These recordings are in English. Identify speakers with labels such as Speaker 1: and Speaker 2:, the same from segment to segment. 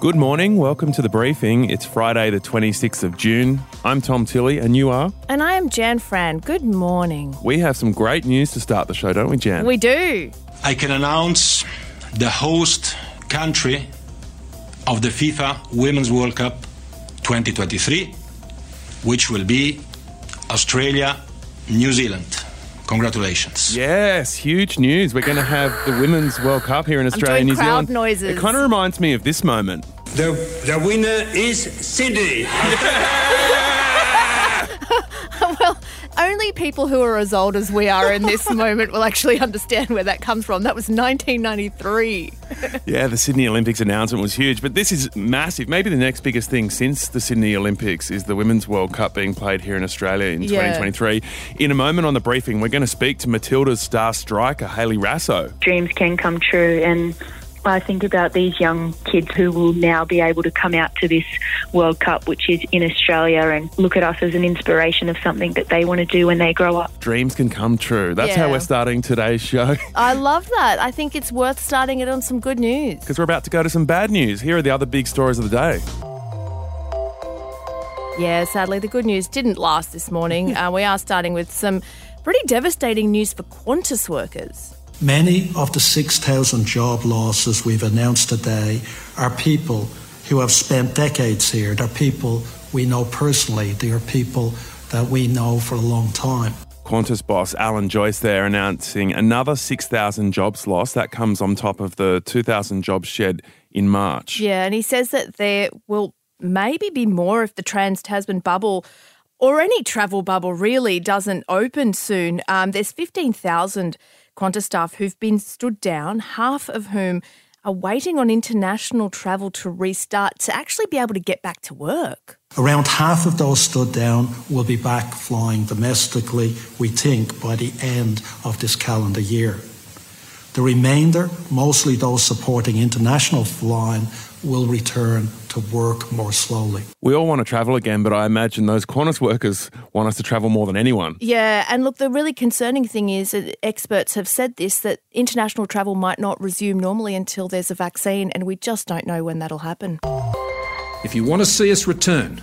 Speaker 1: Good morning. Welcome to the briefing. It's Friday, the 26th of June. I'm Tom Tilley, and you are?
Speaker 2: And I am Jan Fran. Good morning.
Speaker 1: We have some great news to start the show, don't we, Jan?
Speaker 2: We do.
Speaker 3: I can announce the host country of the FIFA Women's World Cup 2023, which will be Australia, New Zealand. Congratulations.
Speaker 1: Yes, huge news. We're going to have the Women's World Cup here in Australia
Speaker 2: doing
Speaker 1: and New
Speaker 2: crowd
Speaker 1: Zealand.
Speaker 2: noises.
Speaker 1: It kind of reminds me of this moment.
Speaker 4: The, the winner is Sydney.
Speaker 2: Well, only people who are as old as we are in this moment will actually understand where that comes from. That was 1993.
Speaker 1: Yeah, the Sydney Olympics announcement was huge, but this is massive. Maybe the next biggest thing since the Sydney Olympics is the Women's World Cup being played here in Australia in
Speaker 2: Yeah.
Speaker 1: 2023. In a moment on the briefing, we're going to speak to Matildas star striker, Hayley Raso.
Speaker 5: dreams can come true. And I think about these young kids who will now be able to come out to this World Cup, which is in Australia, and look at us as an inspiration of something that they want to do when they grow up.
Speaker 1: Dreams can come true. That's how we're starting today's show.
Speaker 2: I love that. I think it's worth starting it on some good news.
Speaker 1: Because we're about to go to some bad news. Here are the other big stories of the day.
Speaker 2: Yeah, sadly, the good news didn't last this morning. uh, we are starting with some pretty devastating news for Qantas workers.
Speaker 6: Many of the 6,000 job losses we've announced today are people who have spent decades here. They're people we know personally. They are people that we know for a long time.
Speaker 1: Qantas boss Alan Joyce there announcing another 6,000 jobs lost. That comes on top of the 2,000 jobs shed in March.
Speaker 2: Yeah, and he says that there will maybe be more if the Trans Tasman bubble or any travel bubble really doesn't open soon. Um, there's 15,000 Qantas staff who've been stood down, half of whom are waiting on international travel to restart to actually be able to get back to work.
Speaker 6: Around half of those stood down will be back flying domestically, we think, by the end of this calendar year. The remainder, mostly those supporting international flying, will return to work more slowly.
Speaker 1: We all want to travel again, but I imagine those Qantas workers want us to travel more than anyone.
Speaker 2: Yeah, and look, the really concerning thing is that experts have said this that international travel might not resume normally until there's a vaccine, and we just don't know when that'll happen.
Speaker 7: If you want to see us return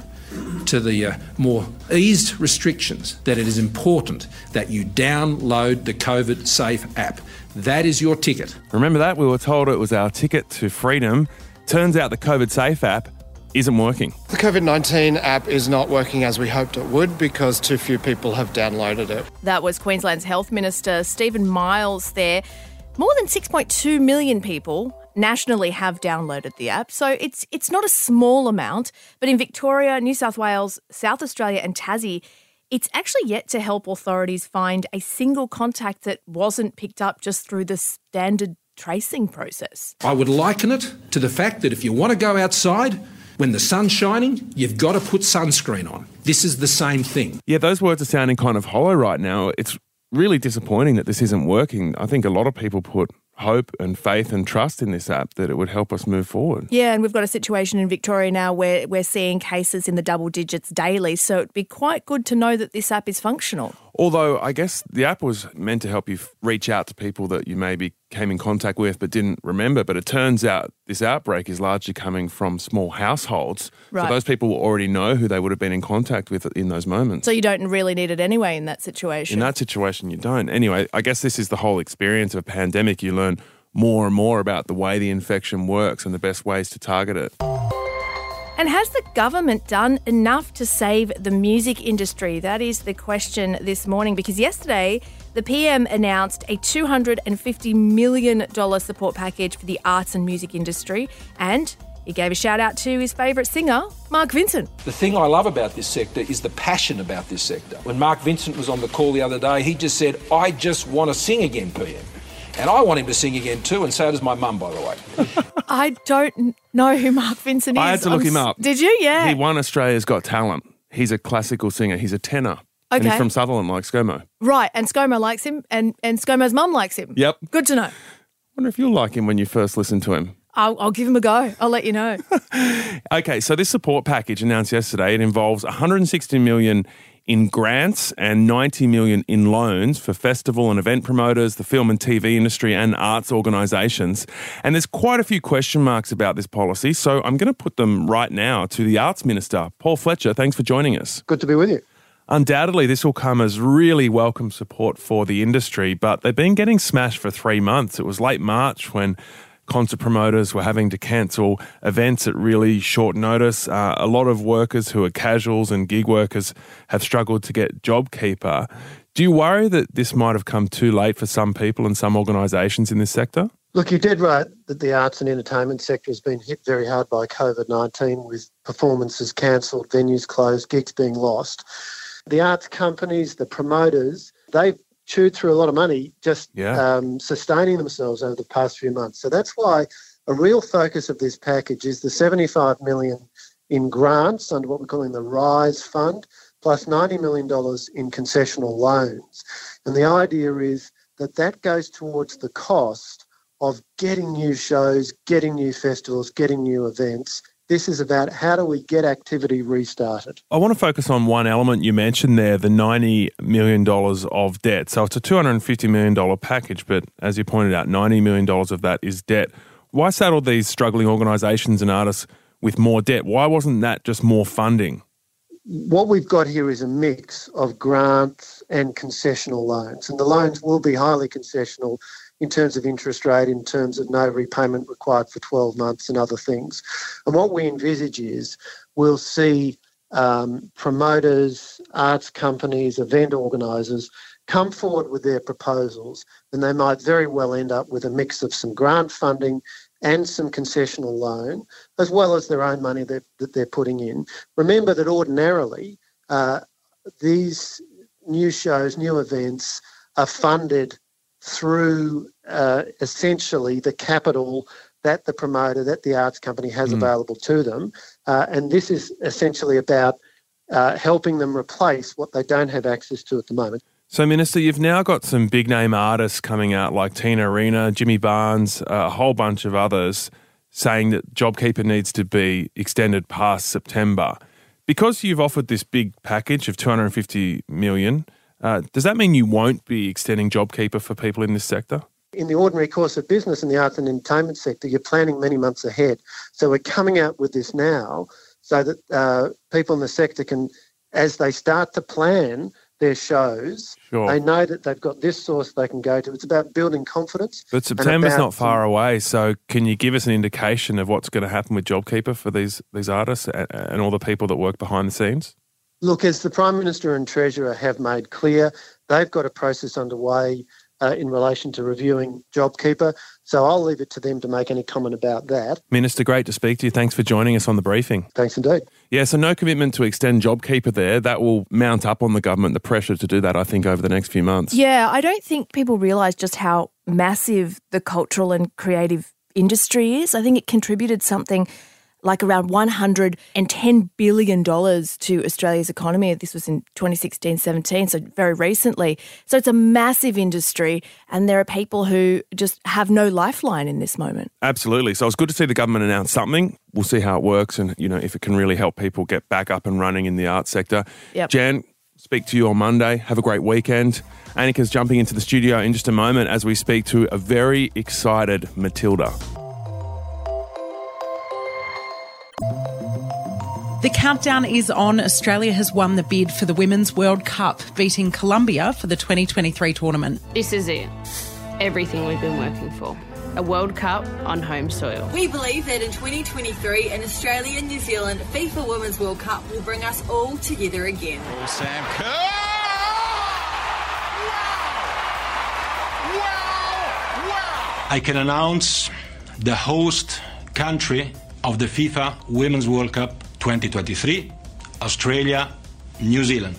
Speaker 7: to the uh, more eased restrictions, that it is important that you download the COVID Safe app. That is your ticket.
Speaker 1: Remember that? We were told it was our ticket to freedom. Turns out the COVID Safe app isn't working.
Speaker 8: The COVID 19 app is not working as we hoped it would because too few people have downloaded it.
Speaker 2: That was Queensland's Health Minister Stephen Miles there. More than 6.2 million people nationally have downloaded the app. So it's it's not a small amount, but in Victoria, New South Wales, South Australia and Tassie, it's actually yet to help authorities find a single contact that wasn't picked up just through the standard tracing process.
Speaker 7: I would liken it to the fact that if you want to go outside when the sun's shining, you've got to put sunscreen on. This is the same thing.
Speaker 1: Yeah, those words are sounding kind of hollow right now. It's really disappointing that this isn't working. I think a lot of people put hope and faith and trust in this app that it would help us move forward.
Speaker 2: Yeah, and we've got a situation in Victoria now where we're seeing cases in the double digits daily. So it'd be quite good to know that this app is functional.
Speaker 1: Although I guess the app was meant to help you reach out to people that you maybe came in contact with but didn't remember. But it turns out this outbreak is largely coming from small households.
Speaker 2: Right.
Speaker 1: So those people will already know who they would have been in contact with in those moments.
Speaker 2: So you don't really need it anyway in that situation.
Speaker 1: in that situation, you don't. Anyway, I guess this is the whole experience of a pandemic. You learn more and more about the way the infection works and the best ways to target it.
Speaker 2: And has the government done enough to save the music industry? That is the question this morning because yesterday the PM announced a $250 million support package for the arts and music industry. And he gave a shout out to his favourite singer, Mark Vincent.
Speaker 7: The thing I love about this sector is the passion about this sector. When Mark Vincent was on the call the other day, he just said, I just want to sing again, PM. And I want him to sing again too, and so does my mum, by the way.
Speaker 2: I don't know who Mark Vincent is.
Speaker 1: I had to look
Speaker 2: I'm
Speaker 1: him
Speaker 2: s-
Speaker 1: up.
Speaker 2: Did you? Yeah.
Speaker 1: He won Australia's Got Talent. He's a classical singer. He's a tenor. And he's from Sutherland, like ScoMo.
Speaker 2: Right, and ScoMo likes him, and, and ScoMo's mum likes him.
Speaker 1: Yep.
Speaker 2: Good to know.
Speaker 1: wonder if you'll like him when you first listen to him.
Speaker 2: I'll, I'll give him a go. I'll let you know.
Speaker 1: Okay, so this support package announced yesterday, it involves 160 million in grants and 90 million in loans for festival and event promoters, the film and TV industry and arts organisations. And there's quite a few question marks about this policy, so I'm going to put them right now to the Arts Minister, Paul Fletcher. Thanks for joining us.
Speaker 9: Good to be with you.
Speaker 1: Undoubtedly, this will come as really welcome support for the industry, but they've been getting smashed for three months. It was late March when concert promoters were having to cancel events at really short notice. Uh, a lot of workers who are casuals and gig workers have struggled to get JobKeeper. Do you worry that this might have come too late for some people and some organisations in this sector?
Speaker 9: Look, you did right that the arts and entertainment sector has been hit very hard by COVID 19 with performances cancelled, venues closed, gigs being lost. The arts companies, the promoters, they've chewed through a lot of money just yeah. um, sustaining themselves over the past few months. So that's why a real focus of this package is the 75 million in grants under what we're calling the RISE fund, $90 million in concessional loans. And the idea is that that goes towards the cost of getting new shows, getting new festivals, getting new events, this is about how do we get activity restarted.
Speaker 1: I want to focus on one element you mentioned there the $90 million of debt. So it's a $250 million package, but as you pointed out, $90 million of that is debt. Why saddle these struggling organisations and artists with more debt? Why wasn't that just more funding?
Speaker 9: What we've got here is a mix of grants and concessional loans, and the loans will be highly concessional in terms of interest rate, in terms of no repayment required for 12 months and other things. And what we envisage is we'll see um, promoters, arts companies, event organisers come forward with their proposals, and they might very well end up with a mix of some grant funding and some concessional loan, as well as their own money that, that they're putting in. Remember that ordinarily, uh, these new shows, new events are funded through uh, essentially the capital that the promoter, that the arts company has mm. available to them. Uh, and this is essentially about uh, helping them replace what they don't have access to at the moment.
Speaker 1: So, Minister, you've now got some big name artists coming out like Tina Arena, Jimmy Barnes, a whole bunch of others saying that JobKeeper needs to be extended past September. Because you've offered this big package of 250 million, uh, does that mean you won't be extending JobKeeper for people in this sector?
Speaker 9: In the ordinary course of business in the arts and entertainment sector, you're planning many months ahead. So we're coming out with this now so that uh, people in the sector can, as they start to plan their shows, sure. they know that they've got this source they can go to. It's about building confidence.
Speaker 1: But September's not far away, so can you give us an indication of what's going to happen with JobKeeper for these these artists and, and all the people that work behind the scenes?
Speaker 9: Look, as the Prime Minister and Treasurer have made clear, they've got a process underway uh, in relation to reviewing JobKeeper. So I'll leave it to them to make any comment about that.
Speaker 1: Minister, great to speak to you. Thanks for joining us on the briefing.
Speaker 9: Thanks indeed.
Speaker 1: Yeah, so no commitment to extend JobKeeper there. That will mount up on the government, the pressure to do that, I think, over the next few months.
Speaker 2: Yeah, I don't think people realise just how massive the cultural and creative industry is. I think it contributed something like around $110 billion to Australia's economy. This was in 2016 17, so very recently. So it's a massive industry, and there are people who just have no lifeline in this moment.
Speaker 1: Absolutely. So it's good to see the government announce something. We'll see how it works and, you know, if it can really help people get back up and running in the arts sector.
Speaker 2: Yep.
Speaker 1: Jan, speak to you on Monday. Have a great weekend. Annika's jumping into the studio in just a moment as we speak to a very excited Matilda.
Speaker 10: The countdown is on. Australia has won the bid for the Women's World Cup, beating Colombia for the 2023 tournament.
Speaker 11: This is it. Everything we've been working for. A World Cup on home soil.
Speaker 12: We believe that in 2023, an Australia New Zealand FIFA Women's World Cup will bring us all together again.
Speaker 13: Oh, Sam Kerr!
Speaker 3: Wow! Wow! I can announce the host country of the FIFA Women's World Cup 2023, Australia, New Zealand.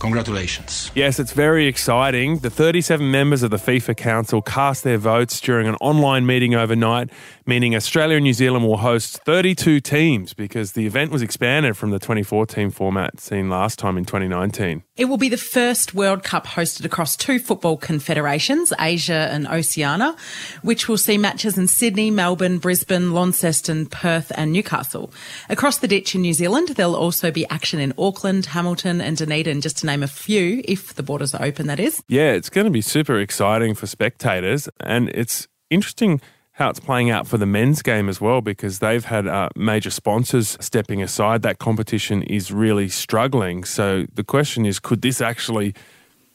Speaker 3: Congratulations.
Speaker 1: Yes, it's very exciting. The 37 members of the FIFA Council cast their votes during an online meeting overnight, meaning Australia and New Zealand will host 32 teams because the event was expanded from the 24 team format seen last time in 2019.
Speaker 10: It will be the first World Cup hosted across two football confederations, Asia and Oceania, which will see matches in Sydney, Melbourne, Brisbane, Launceston, Perth, and Newcastle. Across the ditch in New Zealand, there'll also be action in Auckland, Hamilton, and Dunedin, just to name a few, if the borders are open, that is.
Speaker 1: Yeah, it's going to be super exciting for spectators, and it's interesting how it's playing out for the men's game as well because they've had uh, major sponsors stepping aside. That competition is really struggling. So the question is could this actually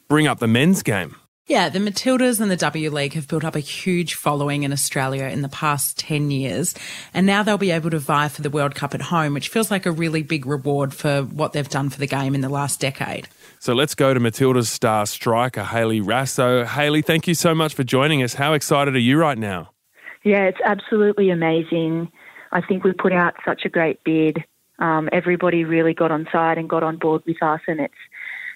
Speaker 1: bring up the men's game?
Speaker 10: Yeah, the Matildas and the W League have built up a huge following in Australia in the past 10 years, and now they'll be able to vie for the World Cup at home, which feels like a really big reward for what they've done for the game in the last decade.
Speaker 1: So let's go to Matildas star striker, Hayley Raso. Hayley, thank you so much for joining us. How excited are you right now?
Speaker 5: Yeah, it's absolutely amazing. I think we put out such a great bid. Um, everybody really got on side and got on board with us, and it's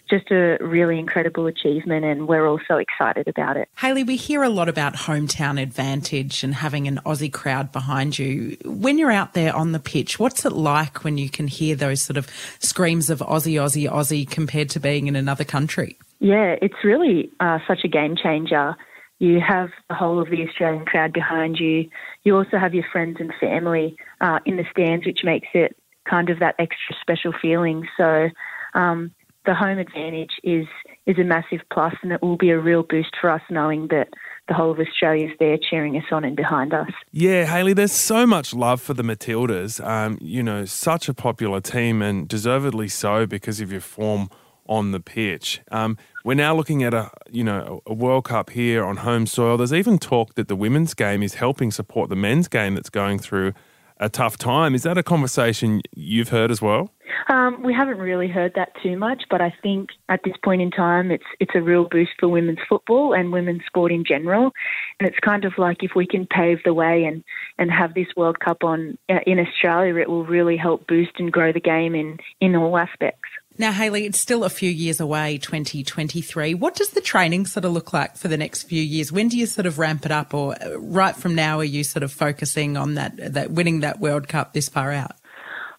Speaker 5: just a really incredible achievement, and we're all so excited about it.
Speaker 10: Hayley, we hear a lot about hometown advantage and having an Aussie crowd behind you. When you're out there on the pitch, what's it like when you can hear those sort of screams of Aussie, Aussie, Aussie compared to being in another country?
Speaker 5: Yeah, it's really uh, such a game changer. You have the whole of the Australian crowd behind you. You also have your friends and family uh, in the stands, which makes it kind of that extra special feeling. So um, the home advantage is is a massive plus, and it will be a real boost for us knowing that the whole of Australia is there cheering us on and behind us.
Speaker 1: Yeah, Hayley, there's so much love for the Matildas. Um, you know, such a popular team, and deservedly so because of your form on the pitch. Um, we're now looking at a you know a World Cup here on home soil. There's even talk that the women's game is helping support the men's game that's going through a tough time. Is that a conversation you've heard as well?
Speaker 5: Um, we haven't really heard that too much, but I think at this point in time, it's it's a real boost for women's football and women's sport in general. And it's kind of like if we can pave the way and, and have this World Cup on uh, in Australia, it will really help boost and grow the game in in all aspects.
Speaker 10: Now, Hayley, it's still a few years away, 2023. What does the training sort of look like for the next few years? When do you sort of ramp it up, or uh, right from now, are you sort of focusing on that, that winning that World Cup this far out?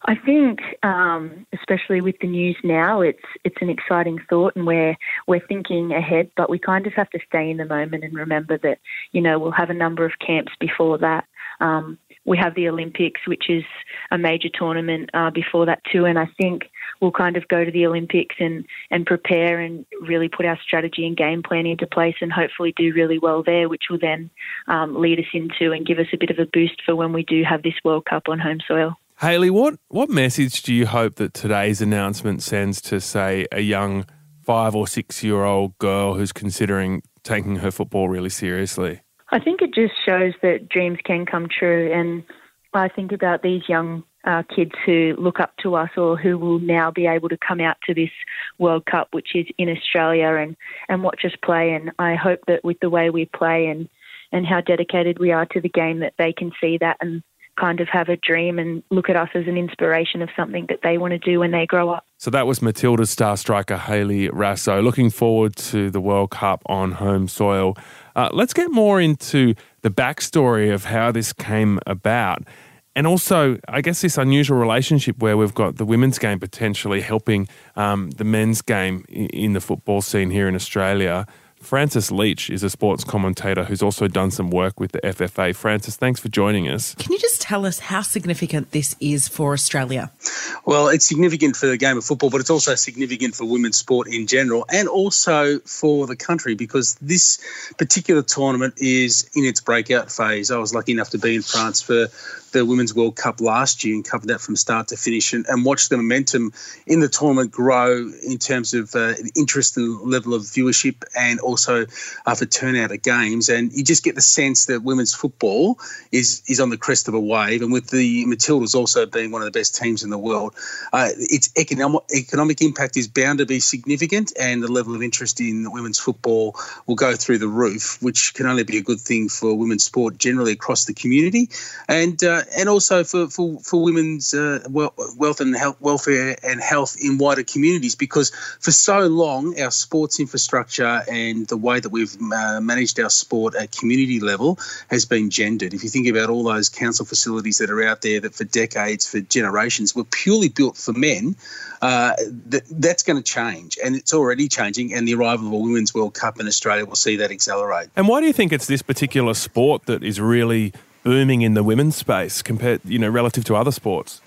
Speaker 5: I think, um, especially with the news now, it's it's an exciting thought, and we're we're thinking ahead. But we kind of have to stay in the moment and remember that you know we'll have a number of camps before that. Um, we have the Olympics, which is a major tournament uh, before that too, and I think we'll kind of go to the Olympics and, and prepare and really put our strategy and game plan into place and hopefully do really well there, which will then um, lead us into and give us a bit of a boost for when we do have this World Cup on home soil.
Speaker 1: Hayley, what, what message do you hope that today's announcement sends to, say, a young five or six year old girl who's considering taking her football really seriously?
Speaker 5: I think it just shows that dreams can come true. And I think about these young uh, kids who look up to us or who will now be able to come out to this World Cup, which is in Australia, and, and watch us play. And I hope that with the way we play and, and how dedicated we are to the game, that they can see that and kind of have a dream and look at us as an inspiration of something that they want to do when they grow up.
Speaker 1: So that was Matildas star striker Hayley Raso. Looking forward to the World Cup on home soil. Uh, let's get more into the backstory of how this came about. And also, I guess this unusual relationship where we've got the women's game potentially helping um, the men's game in the football scene here in Australia. Francis Leach is a sports commentator who's also done some work with the FFA. Francis, thanks for joining us.
Speaker 10: Can you just tell us how significant this is for Australia?
Speaker 13: Well, it's significant for the game of football, but it's also significant for women's sport in general and also for the country because this particular tournament is in its breakout phase. I was lucky enough to be in France for the Women's World Cup last year and covered that from start to finish and, and watched the momentum in the tournament grow in terms of uh, interest and level of viewership and also uh, for turnout at games. And you just get the sense that women's football is is on the crest of a wave. And with the Matildas also being one of the best teams in the world, uh, its economic economic impact is bound to be significant, and the level of interest in women's football will go through the roof, which can only be a good thing for women's sport generally across the community. And uh, and also for for, for women's uh, wealth and health, welfare and health in wider communities because for so long our sports infrastructure and and the way that we've uh, managed our sport at community level has been gendered. If you think about all those council facilities that are out there that for decades, for generations, were purely built for men, uh, th- that's going to change, and it's already changing. And the arrival of a Women's World Cup in Australia will see that accelerate.
Speaker 1: And why do you think it's this particular sport that is really booming in the women's space compared, you know, relative to other sports?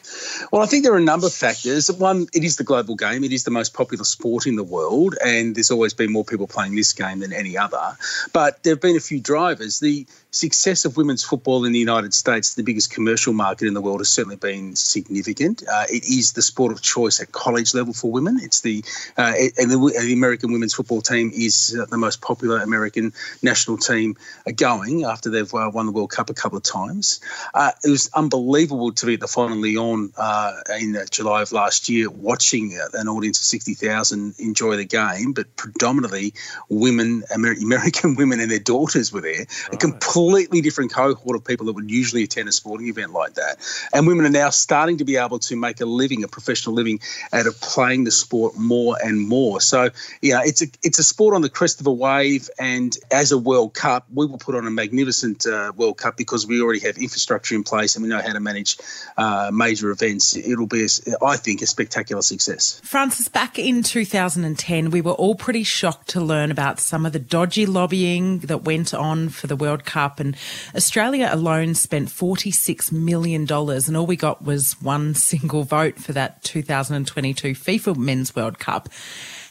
Speaker 13: Well, I think there are a number of factors. One, it is the global game. It is the most popular sport in the world, and there's always been more people playing this game than any other. But there have been a few drivers. The success of women's football in the United States, the biggest commercial market in the world, has certainly been significant. Uh, it is the sport of choice at college level for women. It's the uh, and the, the, American women's football team is uh, the most popular American national team going after they've uh, won the World Cup a couple of times. Uh, it was unbelievable to be at the final Lyon uh, in July of last year, watching an audience of sixty thousand enjoy the game, but predominantly women, American women, and their daughters were there. Right. A completely different cohort of people that would usually attend a sporting event like that. And women are now starting to be able to make a living, a professional living, out of playing the sport more and more. So, yeah, it's a it's a sport on the crest of a wave. And as a World Cup, we will put on a magnificent uh, World Cup because we already have infrastructure in place and we know how to manage uh, major events. It'll be, a, I think, a spectacular success.
Speaker 10: Francis, back in 2010, we were all pretty shocked to learn about some of the dodgy lobbying that went on for the World Cup. And Australia alone spent $46 million, and all we got was one single vote for that 2022 FIFA Men's World Cup.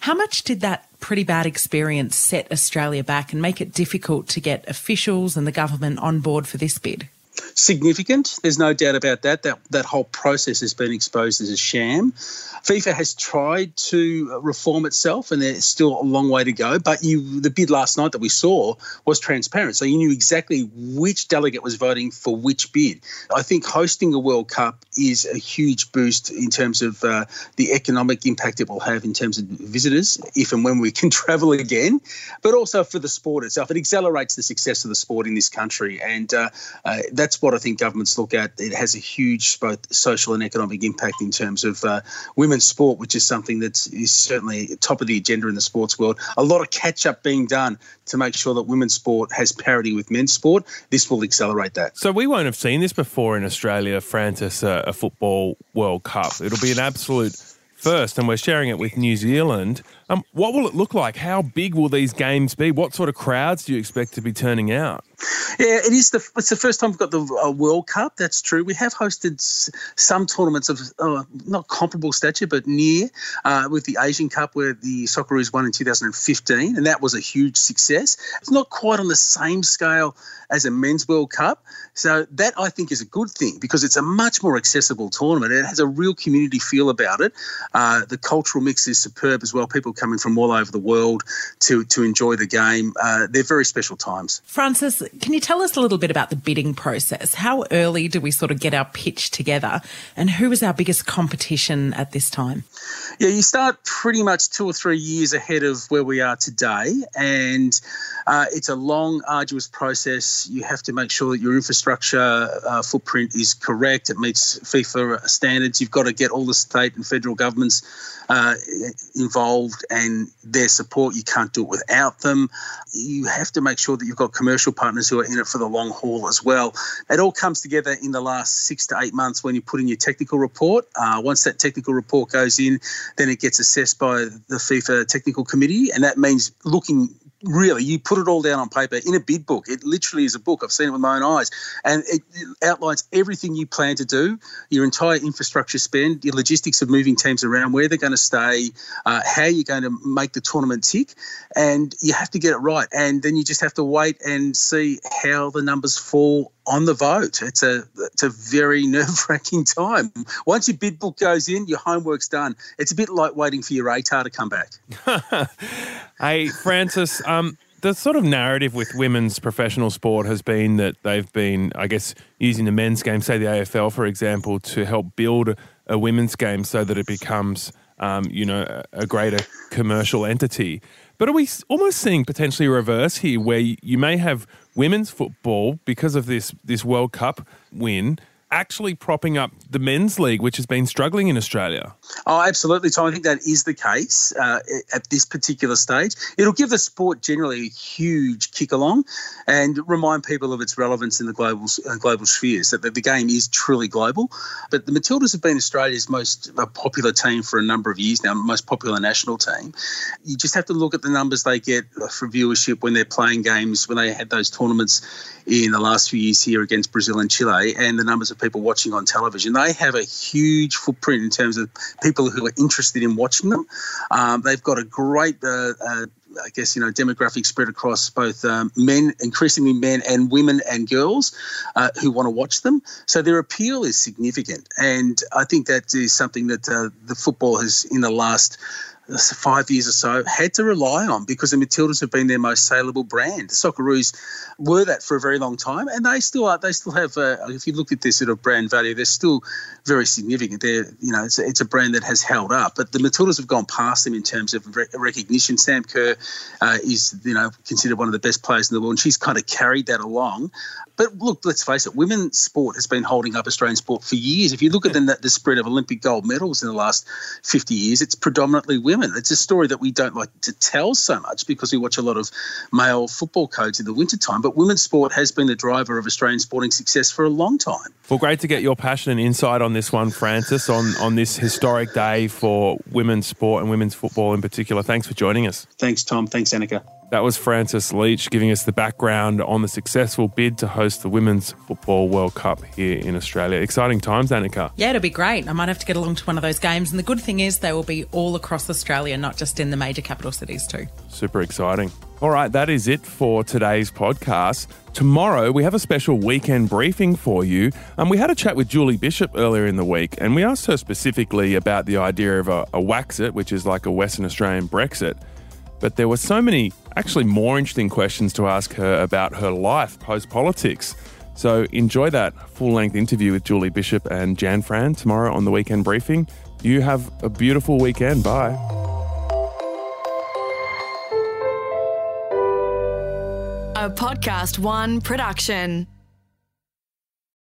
Speaker 10: How much did that pretty bad experience set Australia back and make it difficult to get officials and the government on board for this bid?
Speaker 13: Significant. There's no doubt about that. That that whole process has been exposed as a sham. FIFA has tried to reform itself, and there's still a long way to go. But you, the bid last night that we saw was transparent, so you knew exactly which delegate was voting for which bid. I think hosting a World Cup is a huge boost in terms of uh, the economic impact it will have in terms of visitors, if and when we can travel again, but also for the sport itself. It accelerates the success of the sport in this country, and uh, uh, that's what I think governments look at. It has a huge both social and economic impact in terms of uh, women's sport, which is something that is certainly top of the agenda in the sports world. A lot of catch up being done to make sure that women's sport has parity with men's sport. This will accelerate that.
Speaker 1: So we won't have seen this before in Australia, Francis, uh, a football World Cup. It'll be an absolute first, and we're sharing it with New Zealand. Um, what will it look like? How big will these games be? What sort of crowds do you expect to be turning out?
Speaker 13: Yeah, it is the it's the first time we've got the uh, World Cup. That's true. We have hosted some tournaments of uh, not comparable stature, but near, uh, with the Asian Cup where the Socceroos won in 2015, and that was a huge success. It's not quite on the same scale as a men's World Cup, so that I think is a good thing because it's a much more accessible tournament. It has a real community feel about it. Uh, the cultural mix is superb as well. People coming from all over the world to to enjoy the game. Uh, they're very special times.
Speaker 10: Francis, can you tell us a little bit about the bidding process? How early do we sort of get our pitch together, and who is our biggest competition at this time?
Speaker 13: Yeah, you start pretty much two or three years ahead of where we are today, and uh, it's a long, arduous process. You have to make sure that your infrastructure uh, footprint is correct. It meets FIFA standards. You've got to get all the state and federal governments uh, involved and their support. You can't do it without them. You have to make sure that you've got commercial partners who are in it for the long haul as well. It all comes together in the last six to eight months when you put in your technical report. Uh, once that technical report goes in, then it gets assessed by the FIFA technical committee, and that means looking really you put it all down on paper in a bid book it literally is a book i've seen it with my own eyes and it outlines everything you plan to do your entire infrastructure spend your logistics of moving teams around where they're going to stay uh, how you're going to make the tournament tick and you have to get it right and then you just have to wait and see how the numbers fall on the vote. It's a it's a very nerve wracking time. Once your bid book goes in, your homework's done. It's a bit like waiting for your ATAR to come back.
Speaker 1: hey, Francis. Um, the sort of narrative with women's professional sport has been that they've been, I guess, using the men's game, say the AFL, for example, to help build a women's game so that it becomes, um, you know, a greater commercial entity. But are we almost seeing potentially a reverse here, where you may have women's football because of this this World Cup win actually propping up the men's league, which has been struggling in Australia.
Speaker 13: Oh, absolutely, Tom. I think that is the case uh, at this particular stage. It'll give the sport generally a huge kick along and remind people of its relevance in the global uh, global spheres. That the, the, game is truly global. But the Matildas have been Australia's most uh, popular team for a number of years now, most popular national team. You just have to look at the numbers they get for viewership when they're playing games, when they had those tournaments in the last few years here against Brazil and Chile, and the numbers of people watching on television. They have a huge footprint in terms of people who are interested in watching them. Um, they've got a great uh, uh, I guess you know demographic spread across both um, men, increasingly men and women and girls uh, who want to watch them. So their appeal is significant, and I think that is something that uh, the football has in the last five years or so had to rely on because the Matildas have been their most saleable brand. The Socceroos were that for a very long time, and they still are. They still have. Uh, if you look at their sort of brand value, they're still very significant. They're you know it's a, it's a brand that has held up, but the Matildas have gone past them in terms of re- recognition. Sam Kerr uh, is you know considered one of the best players in the world, and she's kind of carried that along. But look, let's face it, women's sport has been holding up Australian sport for years. If you look at the, the spread of Olympic gold medals in the last 50 years, it's predominantly women. It's a story that we don't like to tell so much because we watch a lot of male football codes in the wintertime. But women's sport has been the driver of Australian sporting success for a long time.
Speaker 1: Well, great to get your passion and insight on this one, Francis, on, on this historic day for women's sport and women's football in particular. Thanks for joining us.
Speaker 13: Thanks, Tom. Thanks, Annika.
Speaker 1: That was Francis Leach giving us the background on the successful bid to host the Women's Football World Cup here in Australia. Exciting times, Annika.
Speaker 10: Yeah, it'll be great. I might have to get along to one of those games. And the good thing is they will be all across Australia, not just in the major capital cities, too.
Speaker 1: Super exciting. All right, that is it for today's podcast. Tomorrow, we have a special weekend briefing for you. And um, we had a chat with Julie Bishop earlier in the week, and we asked her specifically about the idea of a, a Waxit, which is like a Western Australian Brexit. But there were so many, actually, more interesting questions to ask her about her life post politics. So enjoy that full length interview with Julie Bishop and Jan Fran tomorrow on the weekend briefing. You have a beautiful weekend. Bye.
Speaker 14: A Podcast One production.